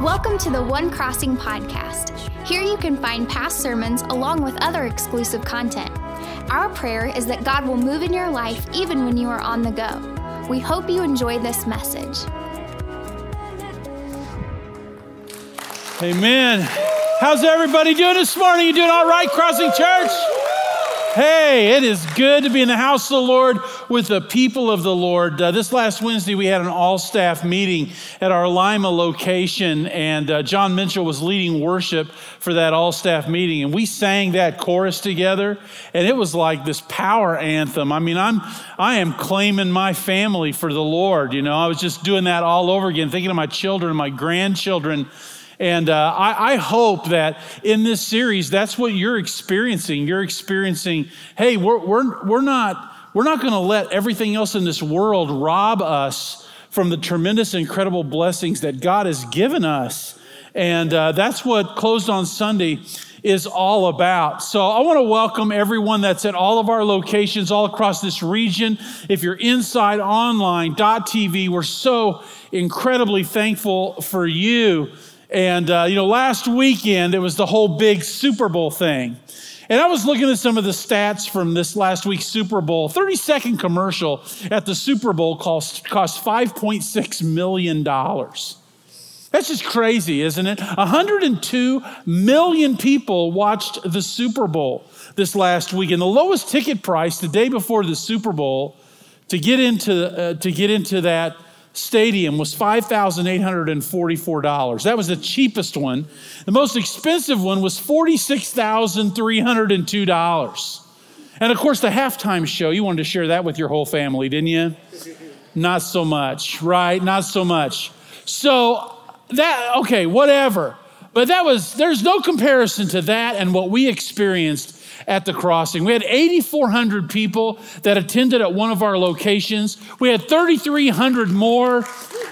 Welcome to the One Crossing podcast. Here you can find past sermons along with other exclusive content. Our prayer is that God will move in your life even when you are on the go. We hope you enjoy this message. Amen. How's everybody doing this morning? You doing all right, Crossing Church? Hey, it is good to be in the house of the Lord with the people of the Lord. Uh, this last Wednesday, we had an all staff meeting at our Lima location, and uh, John Mitchell was leading worship for that all staff meeting. And we sang that chorus together, and it was like this power anthem. I mean, I'm, I am claiming my family for the Lord. You know, I was just doing that all over again, thinking of my children, my grandchildren and uh, I, I, hope that in this series, that's what you're experiencing. You're experiencing, hey, we're, we're, we're not, we're not going to let everything else in this world rob us from the tremendous, incredible blessings that God has given us. And uh, that's what Closed on Sunday is all about. So I want to welcome everyone that's at all of our locations all across this region. If you're inside online, .tv, we're so incredibly thankful for you. And, uh, you know, last weekend it was the whole big Super Bowl thing. And I was looking at some of the stats from this last week's Super Bowl. 30 second commercial at the Super Bowl cost, cost $5.6 million. That's just crazy, isn't it? 102 million people watched the Super Bowl this last week. And the lowest ticket price the day before the Super Bowl to get into, uh, to get into that stadium was $5,844. That was the cheapest one. The most expensive one was $46,302. And of course, the halftime show, you wanted to share that with your whole family, didn't you? Not so much, right? Not so much. So, that, okay, whatever. But that was, there's no comparison to that and what we experienced at the crossing. We had 8,400 people that attended at one of our locations. We had 3,300 more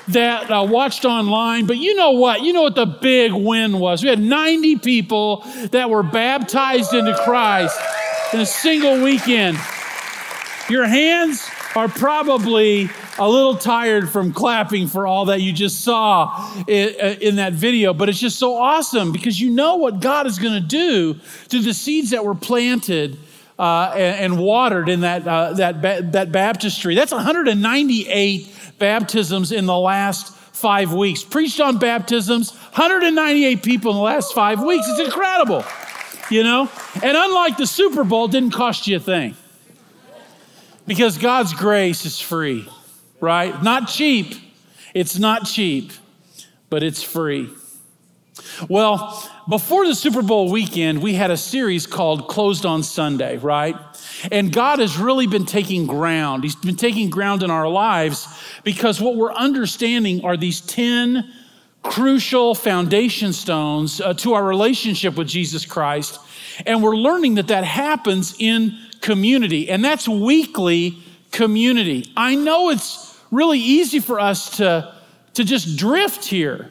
that uh, watched online. But you know what? You know what the big win was? We had 90 people that were baptized into Christ in a single weekend. Your hands are probably a little tired from clapping for all that you just saw in, in that video, but it's just so awesome because you know what God is going to do to the seeds that were planted uh, and, and, watered in that, uh, that, ba- that baptistry. That's 198 baptisms in the last five weeks. Preached on baptisms, 198 people in the last five weeks. It's incredible, you know? And unlike the Super Bowl, didn't cost you a thing because God's grace is free right? Not cheap. It's not cheap, but it's free. Well, before the Super Bowl weekend, we had a series called Closed on Sunday, right? And God has really been taking ground. He's been taking ground in our lives because what we're understanding are these 10 crucial foundation stones uh, to our relationship with Jesus Christ. And we're learning that that happens in community, and that's weekly community. I know it's really easy for us to, to just drift here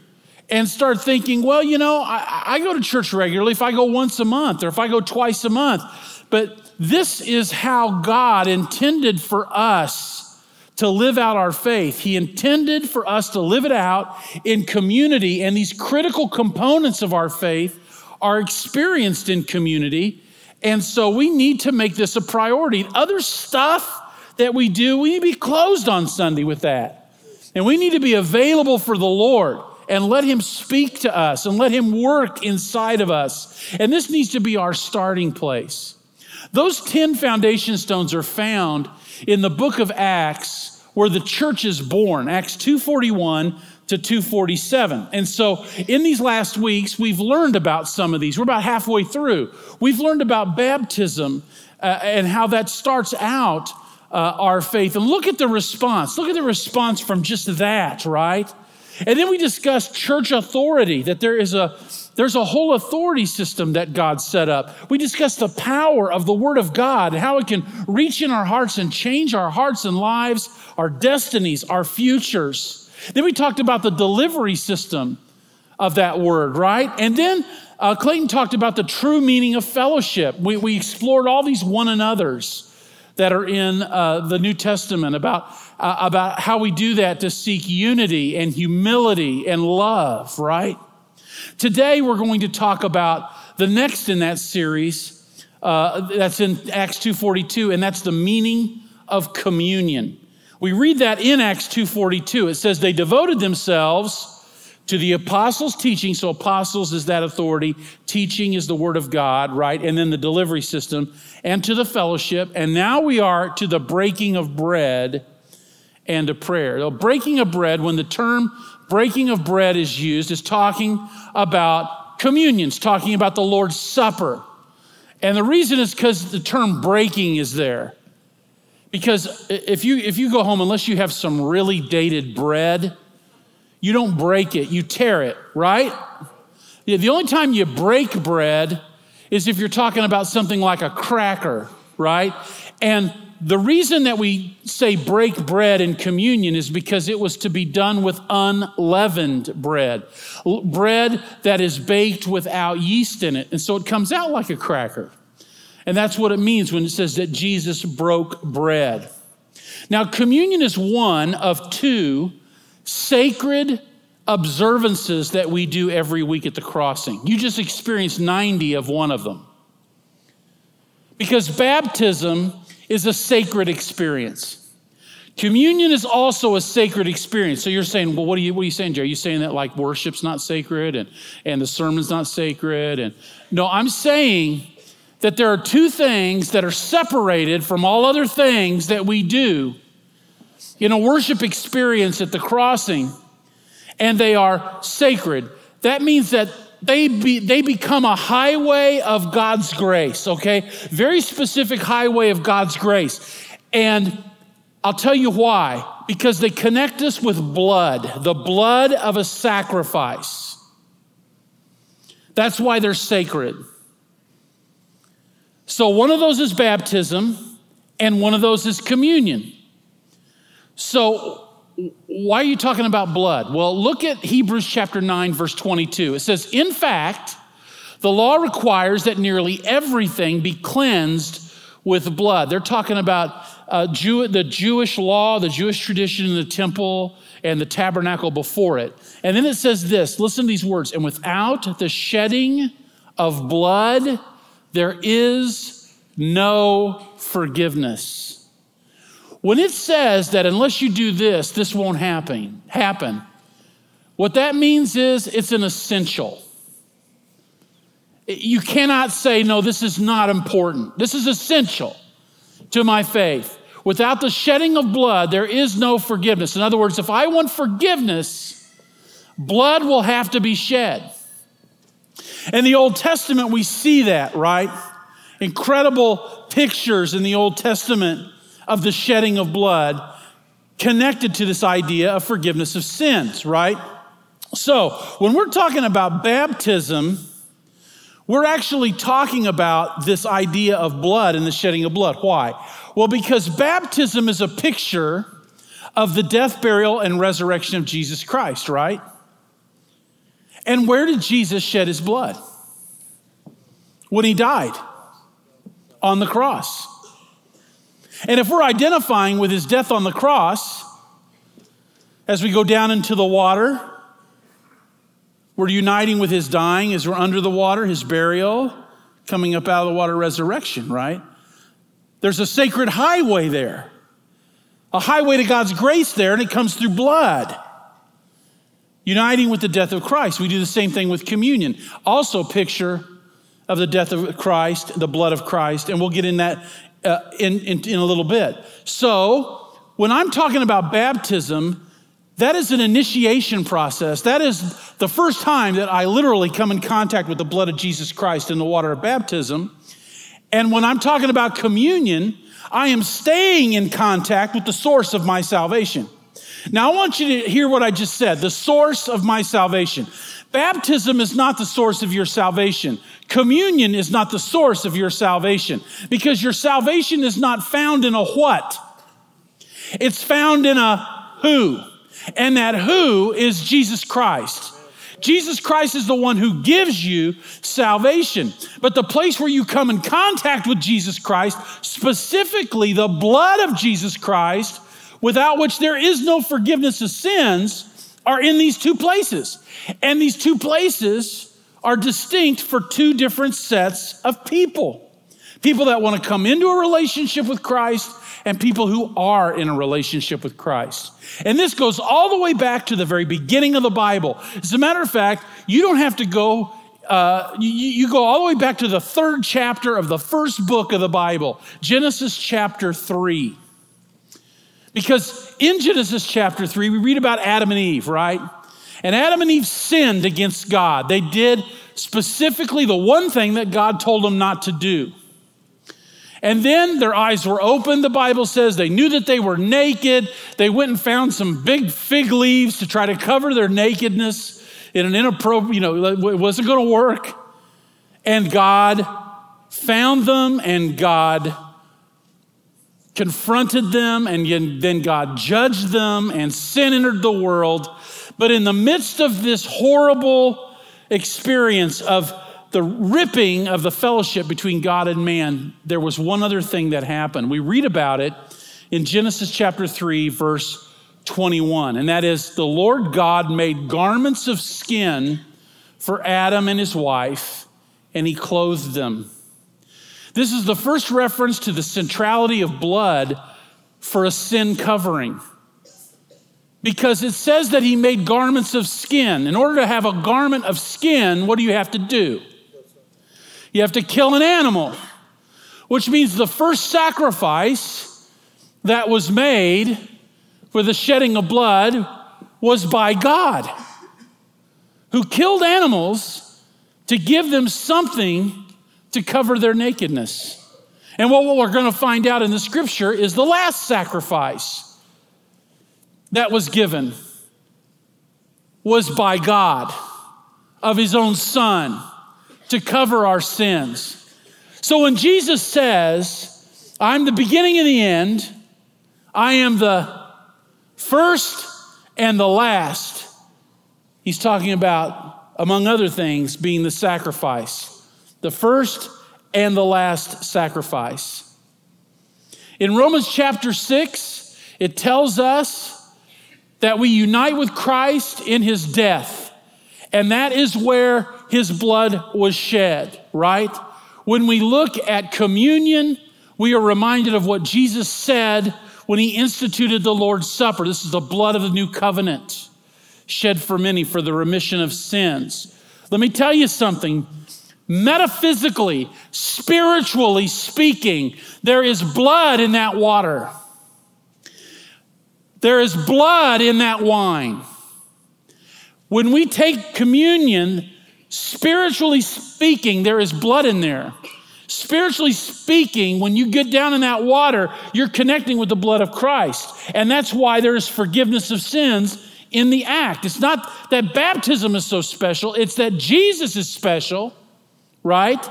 and start thinking, well, you know, I, I, go to church regularly if I go once a month or if I go twice a month. But this is how God intended for us to live out our faith. He intended for us to live it out in community, and these critical components of our faith are experienced in community. And so we need to make this a priority. Other stuff that we do, we need to be closed on Sunday with that. And we need to be available for the Lord and let Him speak to us and let Him work inside of us. And this needs to be our starting place. Those 10 foundation stones are found in the book of Acts where the church is born, Acts 241 to 247. And so in these last weeks, we've learned about some of these. We're about halfway through. We've learned about baptism uh, and how that starts out uh, our faith. And look at the response. Look at the response from just that, right? And then we discussed church authority, that there is a there's a whole authority system that God set up. We discussed the power of the Word of God how it can reach in our hearts and change our hearts and lives, our destinies, our futures. Then we talked about the delivery system of that Word, right? And then uh, Clayton talked about the true meaning of fellowship. We, we explored all these one another's that are in uh, the New Testament about uh, about how we do that to seek unity and humility and love, right? Today, we're going to talk about the next in that series. Uh, that's in Acts 2:42, and that's the meaning of communion. We read that in Acts 2:42. It says they devoted themselves to the apostles' teaching. So apostles is that authority, teaching is the word of God, right? And then the delivery system, and to the fellowship. And now we are to the breaking of bread and to prayer. The breaking of bread, when the term breaking of bread is used, is talking about communions, talking about the Lord's Supper. And the reason is because the term breaking is there. Because if you, if you go home, unless you have some really dated bread, you don't break it, you tear it, right? Yeah, The only time you break bread is if you're talking about something like a cracker, right? And the reason that we say break bread in communion is because it was to be done with unleavened bread, bread that is baked without yeast in it. And so it comes out like a cracker. And that's what it means when it says that Jesus broke bread. Now, communion is one of two sacred observances that we do every week at the crossing. You just experienced 90 of one of them. Because baptism is a sacred experience. Communion is also a sacred experience. So you're saying, well, what are you, what are you saying, Jerry? Are you saying that like worship's not sacred and, and the sermon's not sacred? And no, I'm saying that there are two things that are separated from all other things that we do in a worship experience at the crossing, and they are sacred. That means that they, be, they become a highway of God's grace, okay? Very specific highway of God's grace. And I'll tell you why. Because they connect us with blood, the blood of a sacrifice. That's why they're sacred. So one of those is baptism, and one of those is communion. So why are you talking about blood? Well, look at Hebrews chapter 9, verse 22. It says, In fact, the law requires that nearly everything be cleansed with blood. They're talking about uh, Jew, the Jewish law, the Jewish tradition in the temple, and the tabernacle before it. And then it says this listen to these words and without the shedding of blood, there is no forgiveness. When it says that unless you do this, this won't happen, happen, what that means is it's an essential. You cannot say, no, this is not important. This is essential to my faith. Without the shedding of blood, there is no forgiveness. In other words, if I want forgiveness, blood will have to be shed. In the Old Testament, we see that, right? Incredible pictures in the Old Testament of the shedding of blood connected to this idea of forgiveness of sins, right? So, when we're talking about baptism, we're actually talking about this idea of blood and the shedding of blood. Why? Well, because baptism is a picture of the death, burial, and resurrection of Jesus Christ, right? And where did Jesus shed his blood? When he died on the cross. And if we're identifying with his death on the cross, as we go down into the water, we're uniting with his dying as we're under the water, his burial, coming up out of the water, resurrection, right? There's a sacred highway there, a highway to God's grace there, and it comes through blood. Uniting with the death of Christ. We do the same thing with communion. Also, picture of the death of Christ, the blood of Christ, and we'll get in that uh, in, in, in a little bit. So, when I'm talking about baptism, that is an initiation process. That is the first time that I literally come in contact with the blood of Jesus Christ in the water of baptism. And when I'm talking about communion, I am staying in contact with the source of my salvation. Now, I want you to hear what I just said the source of my salvation. Baptism is not the source of your salvation. Communion is not the source of your salvation because your salvation is not found in a what? It's found in a who. And that who is Jesus Christ. Jesus Christ is the one who gives you salvation. But the place where you come in contact with Jesus Christ, specifically the blood of Jesus Christ, without which there is no forgiveness of sins, are in these two places. And these two places are distinct for two different sets of people people that want to come into a relationship with Christ and people who are in a relationship with Christ. And this goes all the way back to the very beginning of the Bible. As a matter of fact, you don't have to go uh, you, you, go all the way back to the third chapter of the first book of the Bible, Genesis chapter 3. Because in Genesis chapter 3, we read about Adam and Eve, right? And Adam and Eve sinned against God. They did specifically the one thing that God told them not to do. And then their eyes were opened, the Bible says. They knew that they were naked. They went and found some big fig leaves to try to cover their nakedness in an inappropriate, you know, it wasn't going to work. And God found them and God confronted them and then God judged them and sin entered the world. But in the midst of this horrible experience of the ripping of the fellowship between God and man, there was one other thing that happened. We read about it in Genesis chapter 3, verse 21, and that is the Lord God made garments of skin for Adam and his wife, and he clothed them. This is the first reference to the centrality of blood for a sin covering. Because it says that he made garments of skin. In order to have a garment of skin, what do you have to do? You have to kill an animal, which means the first sacrifice that was made for the shedding of blood was by God, who killed animals to give them something to cover their nakedness. And what we're going to find out in the scripture is the last sacrifice that was given was by God of his own son to cover our sins. So when Jesus says, I'm the beginning and the end, I am the first and the last, he's talking about, among other things, being the sacrifice. The first and the last sacrifice. In Romans chapter 6, it tells us that we unite with Christ in his death. And that is where his blood was shed, right? When we look at communion, we are reminded of what Jesus said when he instituted the Lord's Supper. This is the blood of the new covenant, shed for many for the remission of sins. Let me tell you something. Metaphysically, spiritually speaking, there is blood in that water. There is blood in that wine. When we take communion, Spiritually speaking, there is blood in there. Spiritually speaking, when you get down in that water, you're connecting with the blood of Christ. And that's why there is forgiveness of sins in the act. It's not that baptism is so special, it's that Jesus is special, right?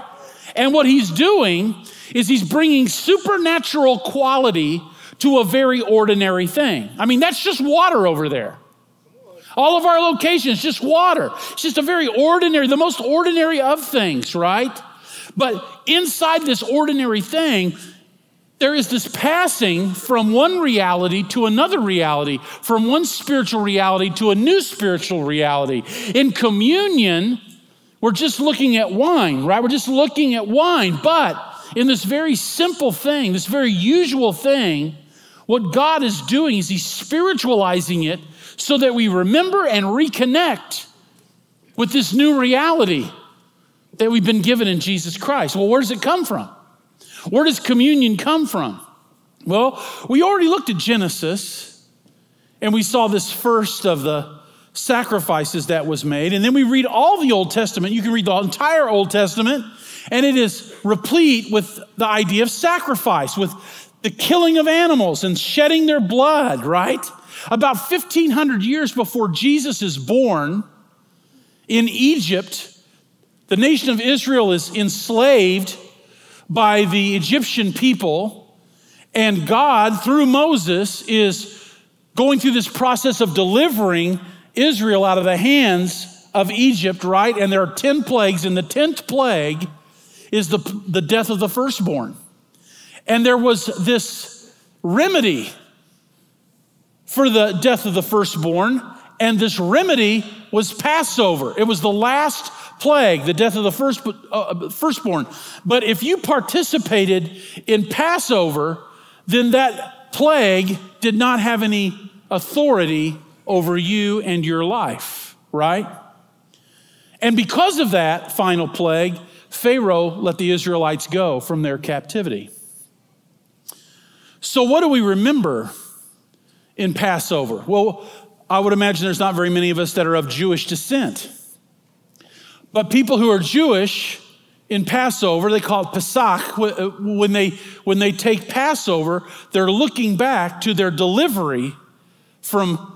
And what he's doing is he's bringing supernatural quality to a very ordinary thing. I mean, that's just water over there. All of our locations, just water. It's just a very ordinary, the most ordinary of things, right? But inside this ordinary thing, there is this passing from one reality to another reality, from one spiritual reality to a new spiritual reality. In communion, we're just looking at wine, right? We're just looking at wine. But in this very simple thing, this very usual thing, what God is doing is He's spiritualizing it so that we remember and reconnect with this new reality that we've been given in Jesus Christ. Well, where does it come from? Where does communion come from? Well, we already looked at Genesis and we saw this first of the sacrifices that was made. And then we read all the Old Testament. You can read the entire Old Testament, and it is replete with the idea of sacrifice, with the killing of animals and shedding their blood, right? About 1500 years before Jesus is born, in Egypt, the nation of Israel is enslaved by the Egyptian people, and God, through Moses, is going through this process of delivering Israel out of the hands of Egypt, right? And there are 10 plagues, and the 10th plague is the, the death of the firstborn. And there was this remedy for the death of the firstborn, and this remedy was Passover. It was the last plague, the death of the first, uh, firstborn. But if you participated in Passover, then that plague did not have any authority over you and your life, right? And because of that final plague, Pharaoh let the Israelites go from their captivity. So, what do we remember in Passover? Well, I would imagine there's not very many of us that are of Jewish descent. But people who are Jewish in Passover, they call it Pesach. Uh, when they, when they take Passover, they're looking back to their delivery from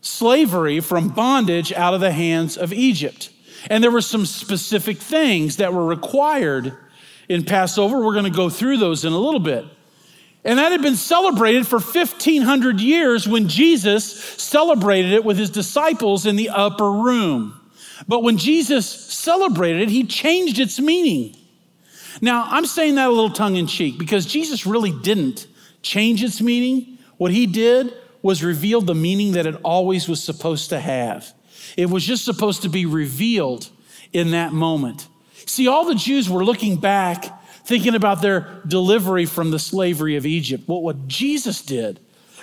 slavery, from bondage out of the hands of Egypt. And there were some specific things that were required in Passover. We're going to go through those in a little bit. And that had been celebrated for 1500 years when Jesus celebrated it with his disciples in the upper room. But when Jesus celebrated it, he changed its meaning. Now, I'm saying that a little tongue in cheek because Jesus really didn't change its meaning. What he did was reveal the meaning that it always was supposed to have. It was just supposed to be revealed in that moment. See, all the Jews were looking back, thinking about their delivery from the slavery of Egypt. What, what Jesus did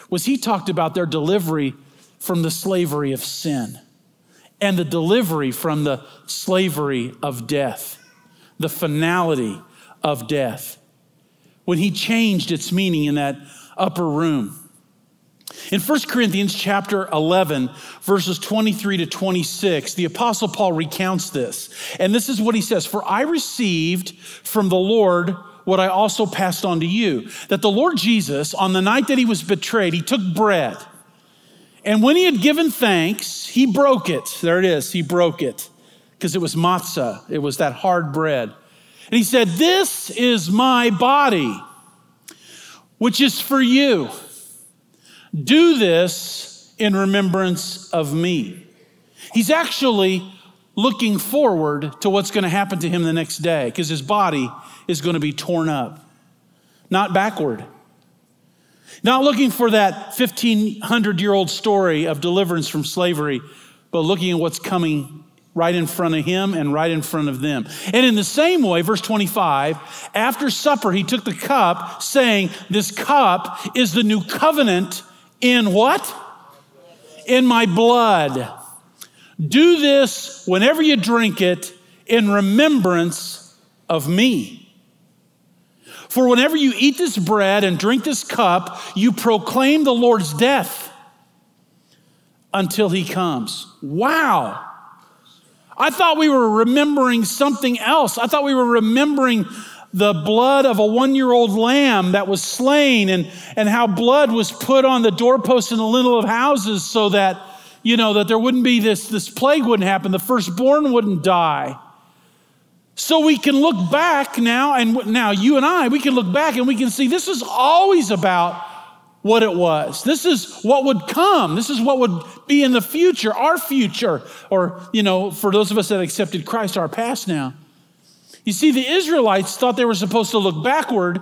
was he talked about their delivery from the slavery of sin and the delivery from the slavery of death, the finality of death. When he changed its meaning in that upper room. In 1 Corinthians chapter 11, verses 23 to 26, the apostle Paul recounts this. And this is what he says, "For I received from the Lord what I also passed on to you, that the Lord Jesus on the night that he was betrayed, he took bread. And when he had given thanks, he broke it. There it is, he broke it because it was matzah, it was that hard bread. And he said, This is my body, which is for you. Do this in remembrance of me. He's actually looking forward to what's going to happen to him the next day because his body is going to be torn up, not backward. Not looking for that 1500 year old story of deliverance from slavery, but looking at what's coming right in front of him and right in front of them. And in the same way, verse 25, after supper, he took the cup, saying, This cup is the new covenant in what? In my blood. Do this whenever you drink it in remembrance of me. For whenever you eat this bread and drink this cup, you proclaim the Lord's death until he comes. Wow. I thought we were remembering something else. I thought we were remembering the blood of a one year old lamb that was slain and, and how blood was put on the doorpost and the lintel of houses so that, you know, that there wouldn't be this, this plague wouldn't happen, the firstborn wouldn't die. So we can look back now, and now you and I, we can look back and we can see this is always about what it was. This is what would come. This is what would be in the future, our future, or, you know, for those of us that accepted Christ, our past now. You see, the Israelites thought they were supposed to look backward,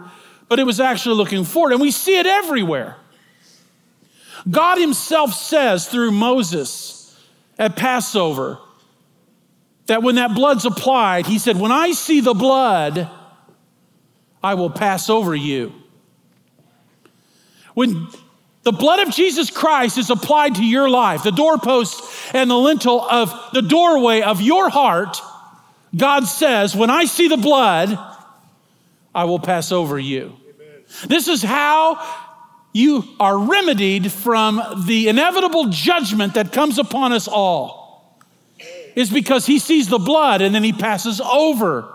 but it was actually looking forward, and we see it everywhere. God Himself says through Moses at Passover, that when that blood's applied, he said, When I see the blood, I will pass over you. When the blood of Jesus Christ is applied to your life, the doorpost and the lintel of the doorway of your heart, God says, When I see the blood, I will pass over you. Amen. This is how you are remedied from the inevitable judgment that comes upon us all is because he sees the blood and then he passes over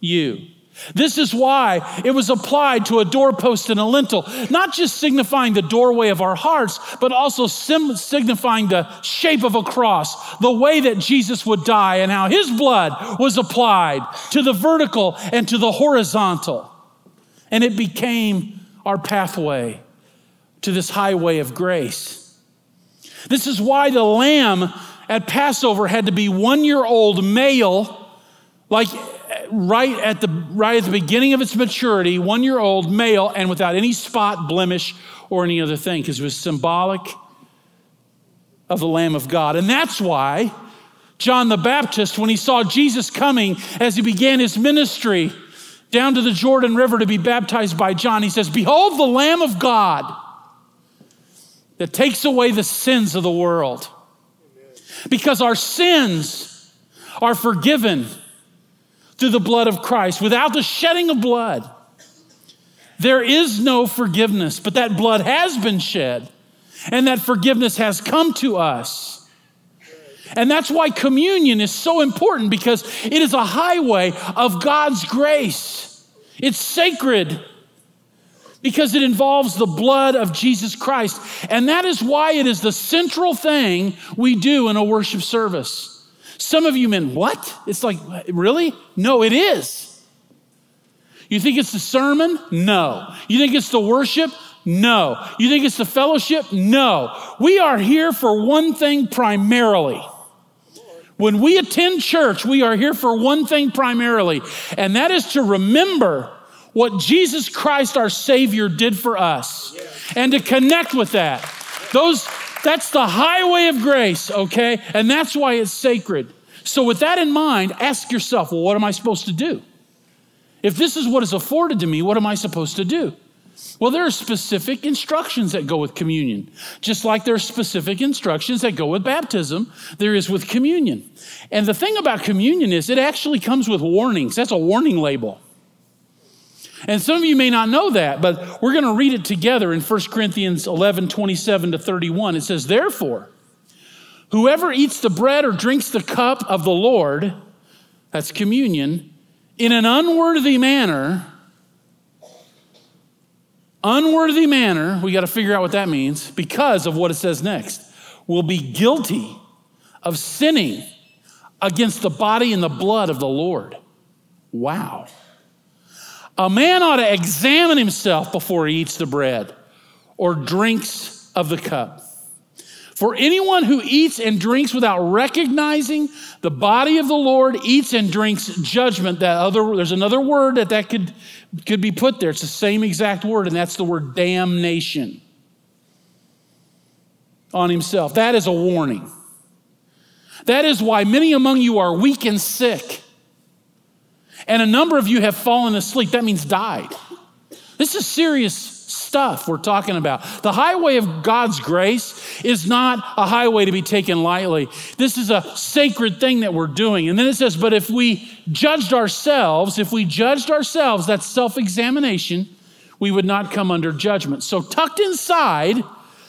you. This is why it was applied to a doorpost and a lintel, not just signifying the doorway of our hearts, but also sim- signifying the shape of a cross, the way that Jesus would die, and how his blood was applied to the vertical and to the horizontal. And it became our pathway to this highway of grace. This is why the lamb at Passover had to be one year old male, like right at the right at the beginning of its maturity, one year old male, and without any spot, blemish, or any other thing because it was symbolic of the Lamb of God. And that's why John the Baptist, when he saw Jesus coming as he began his ministry down to the Jordan River to be baptized by John, he says, Behold the Lamb of God that takes away the sins of the world. Because our sins are forgiven through the blood of Christ. Without the shedding of blood, there is no forgiveness, but that blood has been shed, and that forgiveness has come to us. And that's why communion is so important because it is a highway of God's grace. It's sacred because it involves the blood of Jesus Christ. And that is why it is the central thing we do in a worship service. Some of you men, what? It's like, really? No, it is. You think it's the sermon? No. You think it's the worship? No. You think it's the fellowship? No. We are here for one thing primarily when we attend church, we are here for one thing primarily, and that is to remember what Jesus Christ, our Savior, did for us and to connect with that. Those, that's the highway of grace, okay? And that's why it's sacred. So, with that in mind, ask yourself, well, what am I supposed to do? If this is what is afforded to me, what am I supposed to do? Well, there are specific instructions that go with communion, just like there are specific instructions that go with baptism, there is with communion. And the thing about communion is it actually comes with warnings. That's a warning label. And some of you may not know that, but we're going to read it together in 1 Corinthians 11 27 to 31. It says, Therefore, whoever eats the bread or drinks the cup of the Lord, that's communion, in an unworthy manner, unworthy manner, we got to figure out what that means because of what it says next, will be guilty of sinning against the body and the blood of the Lord. Wow. A man ought to examine himself before he eats the bread or drinks of the cup. For anyone who eats and drinks without recognizing the body of the Lord eats and drinks judgment. That other, there's another word that that could, could be put there. It's the same exact word, and that's the word damnation on himself. That is a warning. That is why many among you are weak and sick, and a number of you have fallen asleep. That means died. This is serious stuff we're talking about. The highway of God's grace is not a highway to be taken lightly. This is a sacred thing that we're doing. And then it says, but if we judged ourselves, if we judged ourselves, that's self examination, we would not come under judgment. So, tucked inside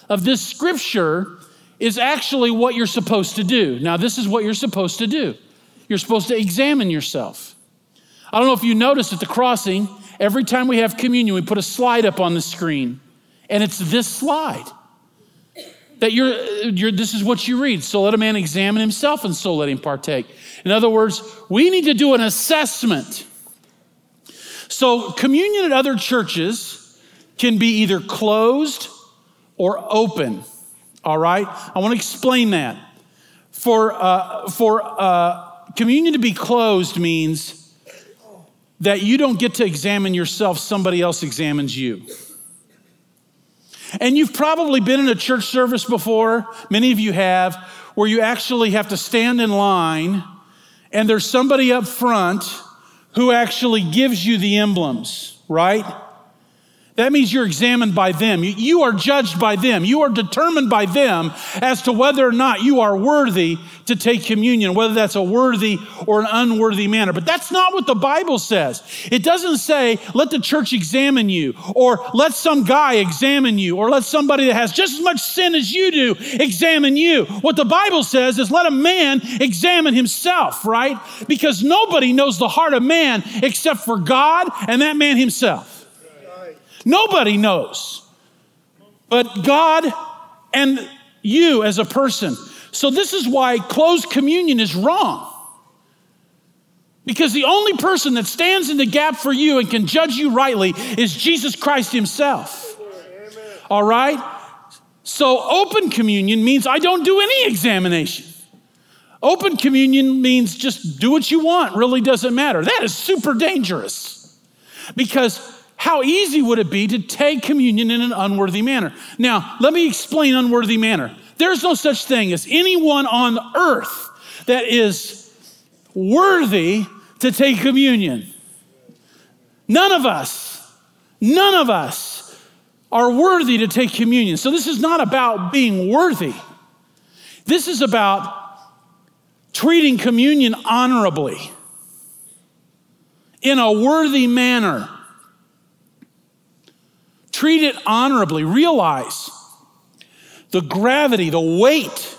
of this scripture is actually what you're supposed to do. Now, this is what you're supposed to do. You're supposed to examine yourself. I don't know if you noticed at the crossing, Every time we have communion, we put a slide up on the screen, and it's this slide that you're, you're, this is what you read. So let a man examine himself, and so let him partake. In other words, we need to do an assessment. So communion at other churches can be either closed or open. All right, I want to explain that. For uh, for uh, communion to be closed means that you don't get to examine yourself, somebody else examines you. And you've probably been in a church service before, many of you have, where you actually have to stand in line and there's somebody up front who actually gives you the emblems, right? That means you're examined by them. You are judged by them. You are determined by them as to whether or not you are worthy to take communion, whether that's a worthy or an unworthy manner. But that's not what the Bible says. It doesn't say, let the church examine you, or let some guy examine you, or let somebody that has just as much sin as you do examine you. What the Bible says is, let a man examine himself, right? Because nobody knows the heart of man except for God and that man himself. Nobody knows but God and you as a person. So, this is why closed communion is wrong. Because the only person that stands in the gap for you and can judge you rightly is Jesus Christ Himself. All right? So, open communion means I don't do any examination. Open communion means just do what you want, really doesn't matter. That is super dangerous. Because how easy would it be to take communion in an unworthy manner? Now, let me explain unworthy manner. There's no such thing as anyone on earth that is worthy to take communion. None of us, none of us are worthy to take communion. So this is not about being worthy. This is about treating communion honorably in a worthy manner. Treat it honorably. Realize the gravity, the weight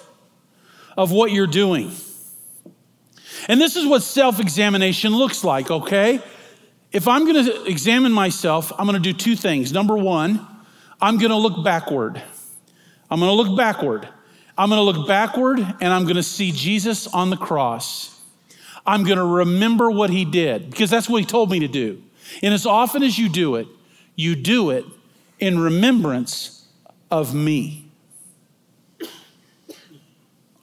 of what you're doing. And this is what self examination looks like, okay? If I'm gonna examine myself, I'm gonna do two things. Number one, I'm gonna look backward. I'm gonna look backward. I'm gonna look backward and I'm gonna see Jesus on the cross. I'm gonna remember what he did because that's what he told me to do. And as often as you do it, you do it in remembrance of me.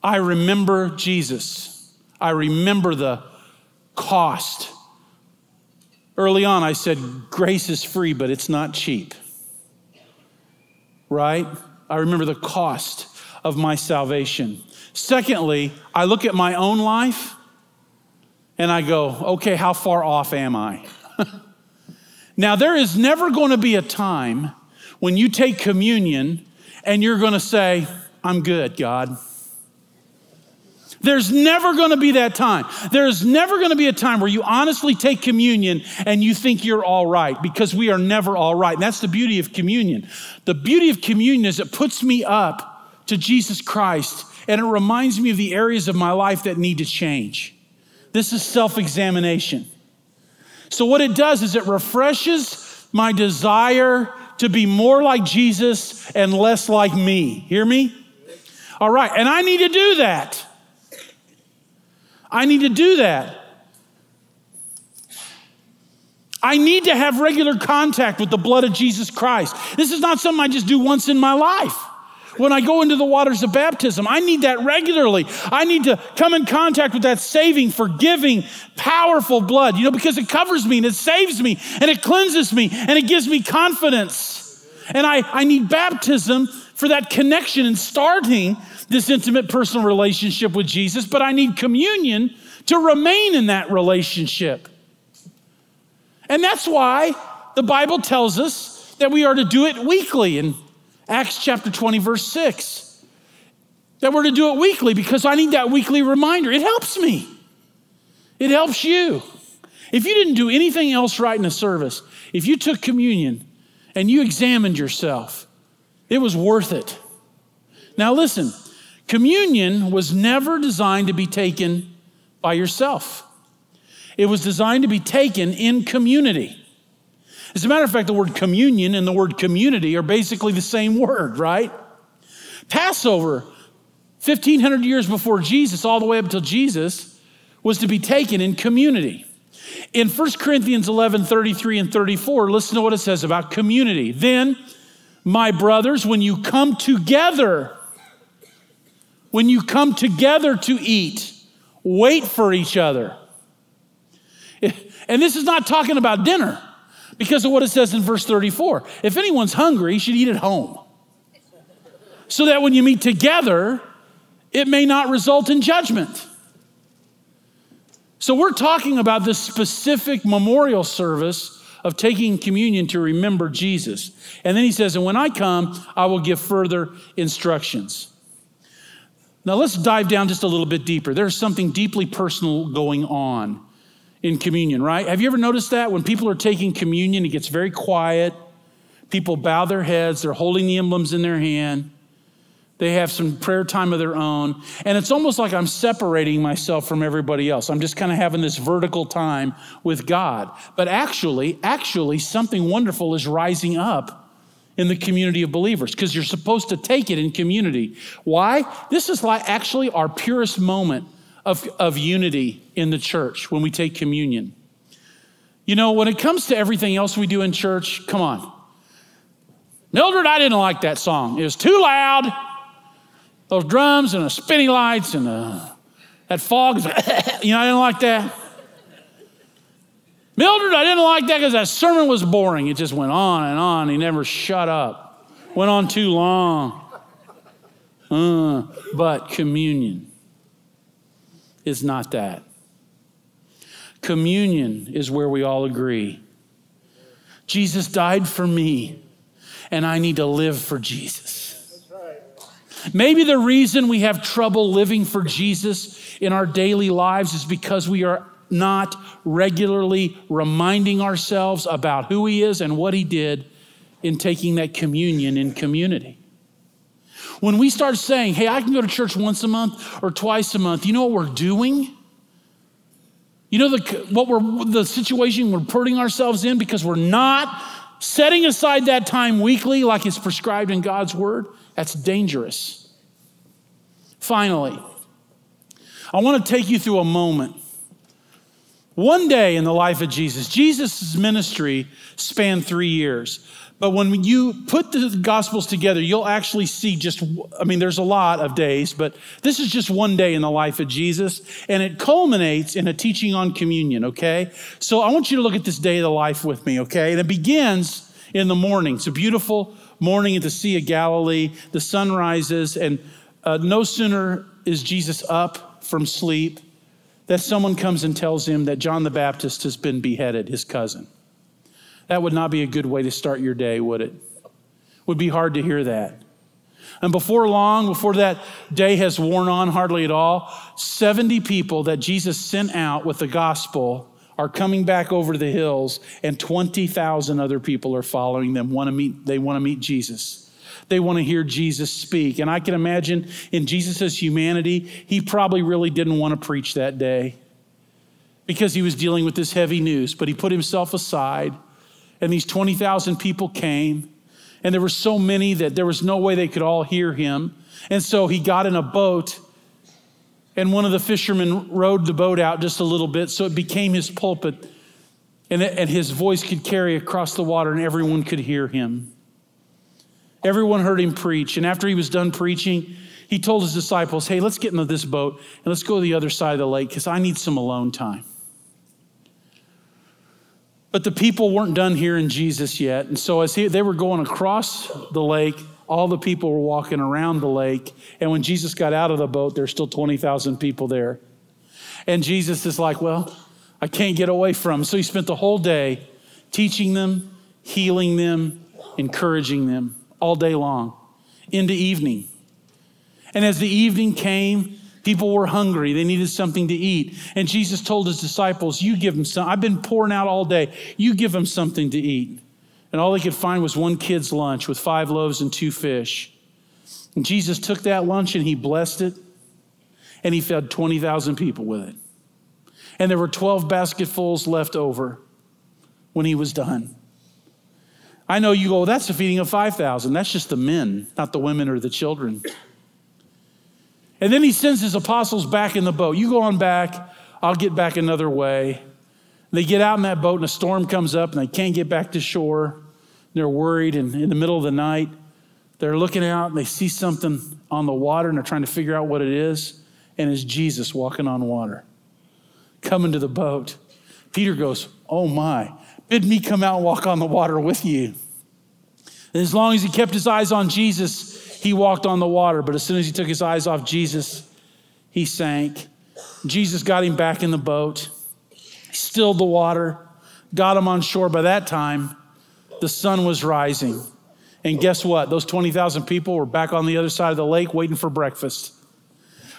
I remember Jesus. I remember the cost. Early on, I said, grace is free, but it's not cheap. Right? I remember the cost of my salvation. Secondly, I look at my own life and I go, okay, how far off am I? now, there is never going to be a time when you take communion and you're going to say, I'm good, God. There's never going to be that time. There's never going to be a time where you honestly take communion and you think you're all right because we are never all right. And that's the beauty of communion. The beauty of communion is it puts me up to Jesus Christ and it reminds me of the areas of my life that need to change. This is self examination. So, what it does is it refreshes my desire to be more like Jesus and less like me. Hear me? All right, and I need to do that. I need to do that. I need to have regular contact with the blood of Jesus Christ. This is not something I just do once in my life. When I go into the waters of baptism, I need that regularly. I need to come in contact with that saving, forgiving, powerful blood, you know, because it covers me and it saves me and it cleanses me and it gives me confidence. And I, I need baptism for that connection and starting this intimate personal relationship with Jesus, but I need communion to remain in that relationship. And that's why the Bible tells us that we are to do it weekly in Acts chapter 20, verse 6. That we're to do it weekly because I need that weekly reminder. It helps me, it helps you. If you didn't do anything else right in the service, if you took communion and you examined yourself, it was worth it. Now, listen, Communion was never designed to be taken by yourself, it was designed to be taken in community. As a matter of fact, the word communion and the word community are basically the same word, right? Passover, 1500 years before Jesus, all the way up until Jesus, was to be taken in community. In 1 Corinthians 11 33 and 34, listen to what it says about community. Then, my brothers, when you come together, when you come together to eat, wait for each other. And this is not talking about dinner because of what it says in verse 34. If anyone's hungry, he should eat at home. So that when you meet together, it may not result in judgment. So we're talking about this specific memorial service of taking communion to remember Jesus. And then he says, And when I come, I will give further instructions. Now let's dive down just a little bit deeper. There's something deeply personal going on in communion, right? Have you ever noticed that? When people are taking communion, it gets very quiet. People bow their heads, they're holding the emblems in their hand. They have some prayer time of their own. And it's almost like I'm separating myself from everybody else. I'm just kind of having this vertical time with God. But actually, actually, something wonderful is rising up in the community of believers because you're supposed to take it in community. Why? This is like actually our purest moment of, of unity in the church when we take communion. You know, when it comes to everything else we do in church, come on. Mildred, I didn't like that song. It was too loud. Those drums and the spinning lights and the, that fog. you know, I didn't like that. Mildred, I didn't like that because that sermon was boring. It just went on and on. He never shut up. Went on too long. Uh, but communion is not that. Communion is where we all agree. Jesus died for me, and I need to live for Jesus. Maybe the reason we have trouble living for Jesus in our daily lives is because we are not regularly reminding ourselves about who He is and what He did in taking that communion in community. When we start saying, hey, I can go to church once a month or twice a month, you know what we're doing? You know the, what we're, the situation we're putting ourselves in because we're not setting aside that time weekly like it's prescribed in God's word? That's dangerous. Finally, I want to take you through a moment one day in the life of Jesus, Jesus' ministry spanned three years. But when you put the Gospels together, you'll actually see just, I mean, there's a lot of days, but this is just one day in the life of Jesus, and it culminates in a teaching on communion, okay? So I want you to look at this day of the life with me, okay? And it begins in the morning. It's a beautiful morning at the Sea of Galilee. The sun rises, and uh, no sooner is Jesus up from sleep that someone comes and tells him that John the Baptist has been beheaded, his cousin. That would not be a good way to start your day, would it? Would be hard to hear that. And before long, before that day has worn on hardly at all, 70 people that Jesus sent out with the gospel are coming back over the hills, and 20,000 other people are following them. Want to meet, they want to meet Jesus. They want to hear Jesus speak. And I can imagine in Jesus' humanity, he probably really didn't want to preach that day because he was dealing with this heavy news, but he put himself aside, and these 20,000 people came. And there were so many that there was no way they could all hear him. And so he got in a boat, and one of the fishermen rowed the boat out just a little bit, so it became his pulpit, and, and his voice could carry across the water, and everyone could hear him. Everyone heard him preach. And after he was done preaching, he told his disciples, Hey, let's get into this boat and let's go to the other side of the lake because I need some alone time. But the people weren't done hearing Jesus yet. And so as he, they were going across the lake, all the people were walking around the lake. And when Jesus got out of the boat, there's still 20,000 people there. And Jesus is like, Well, I can't get away from. So he spent the whole day teaching them, healing them, encouraging them all day long into evening. And as the evening came, people were hungry. They needed something to eat. And Jesus told his disciples, You give them some. I've been pouring out all day. You give them something to eat. And all they could find was one kid's lunch with five loaves and two fish. And Jesus took that lunch and he blessed it, and he fed 20,000 people with it. And there were 12 basketfuls left over when he was done. I know you go, that's a feeding of 5,000. That's just the men, not the women or the children. And then he sends his apostles back in the boat. You go on back, I'll get back another way. They get out in that boat and a storm comes up and they can't get back to shore. They're worried and in the middle of the night, they're looking out and they see something on the water and they're trying to figure out what it is. And it's Jesus walking on water, coming to the boat. Peter goes, Oh my, bid me come out and walk on the water with you. And as long as he kept his eyes on Jesus, he walked on the water. But as soon as he took his eyes off Jesus, he sank. Jesus got him back in the boat, stilled the water, got him on shore. By that time, the sun was rising. And guess what? Those 20,000 people were back on the other side of the lake waiting for breakfast.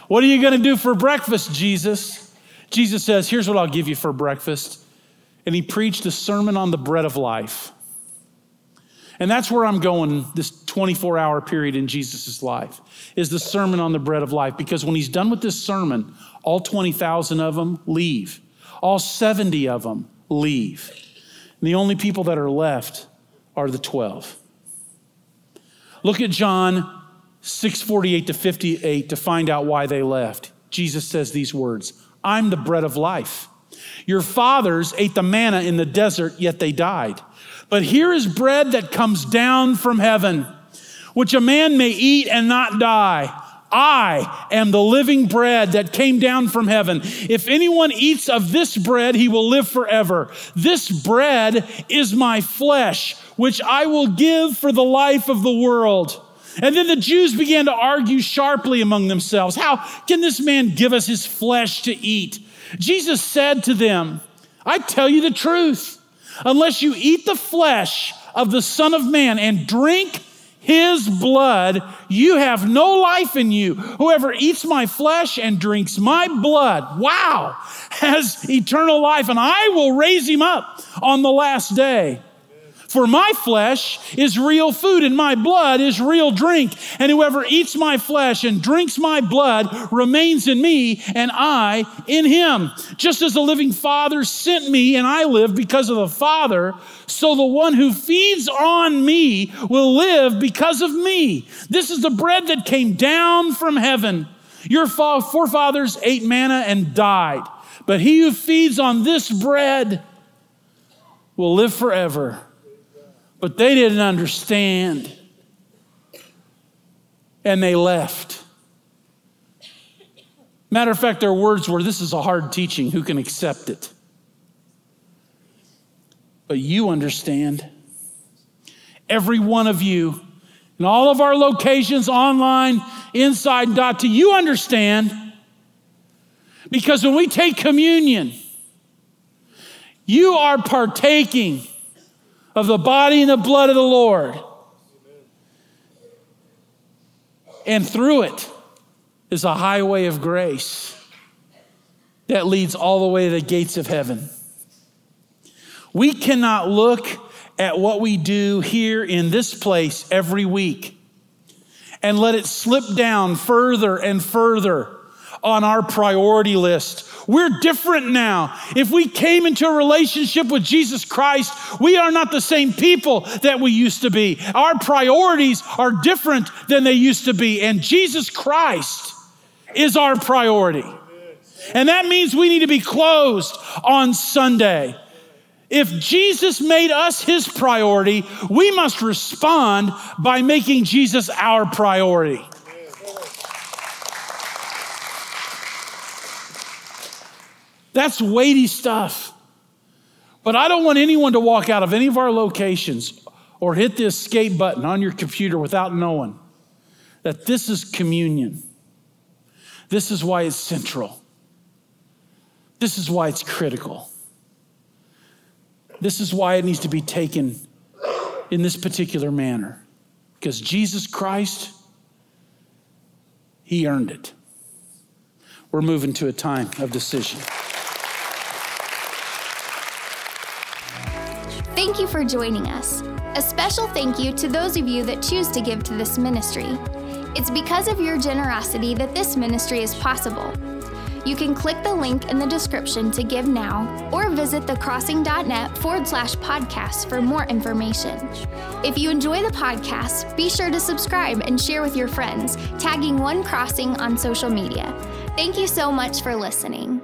What are you going to do for breakfast, Jesus? Jesus says, Here's what I'll give you for breakfast and he preached a sermon on the bread of life. And that's where I'm going this 24 hour period in Jesus' life, is the sermon on the bread of life. Because when he's done with this sermon, all 20,000 of them leave, all 70 of them leave. And the only people that are left are the 12. Look at John 648 to 58 to find out why they left. Jesus says these words I'm the bread of life. Your fathers ate the manna in the desert, yet they died. But here is bread that comes down from heaven, which a man may eat and not die. I am the living bread that came down from heaven. If anyone eats of this bread, he will live forever. This bread is my flesh, which I will give for the life of the world. And then the Jews began to argue sharply among themselves How can this man give us his flesh to eat? Jesus said to them, I tell you the truth. Unless you eat the flesh of the Son of Man and drink his blood, you have no life in you. Whoever eats my flesh and drinks my blood, wow, has eternal life, and I will raise him up on the last day. For my flesh is real food and my blood is real drink. And whoever eats my flesh and drinks my blood remains in me and I in him. Just as the living Father sent me and I live because of the Father, so the one who feeds on me will live because of me. This is the bread that came down from heaven. Your forefathers ate manna and died. But he who feeds on this bread will live forever. But they didn't understand. And they left. Matter of fact, their words were this is a hard teaching. Who can accept it? But you understand. Every one of you, in all of our locations, online, inside, dot to you understand. Because when we take communion, you are partaking of the body and the blood of the Lord. And through it is a highway of grace that leads all the way to the gates of heaven. We cannot look at what we do here in this place every week and let it slip down further and further on our priority list we're different now. If we came into a relationship with Jesus Christ, we are not the same people that we used to be. Our priorities are different than they used to be. And Jesus Christ is our priority. And that means we need to be closed on Sunday. If Jesus made us his priority, we must respond by making Jesus our priority. That's weighty stuff. But I don't want anyone to walk out of any of our locations or hit the escape button on your computer without knowing that this is communion. This is why it's central. This is why it's critical. This is why it needs to be taken in this particular manner. Because Jesus Christ, He earned it. We're moving to a time of decision. Thank you for joining us. A special thank you to those of you that choose to give to this ministry. It's because of your generosity that this ministry is possible. You can click the link in the description to give now or visit thecrossing.net forward slash podcast for more information. If you enjoy the podcast, be sure to subscribe and share with your friends, tagging One Crossing on social media. Thank you so much for listening.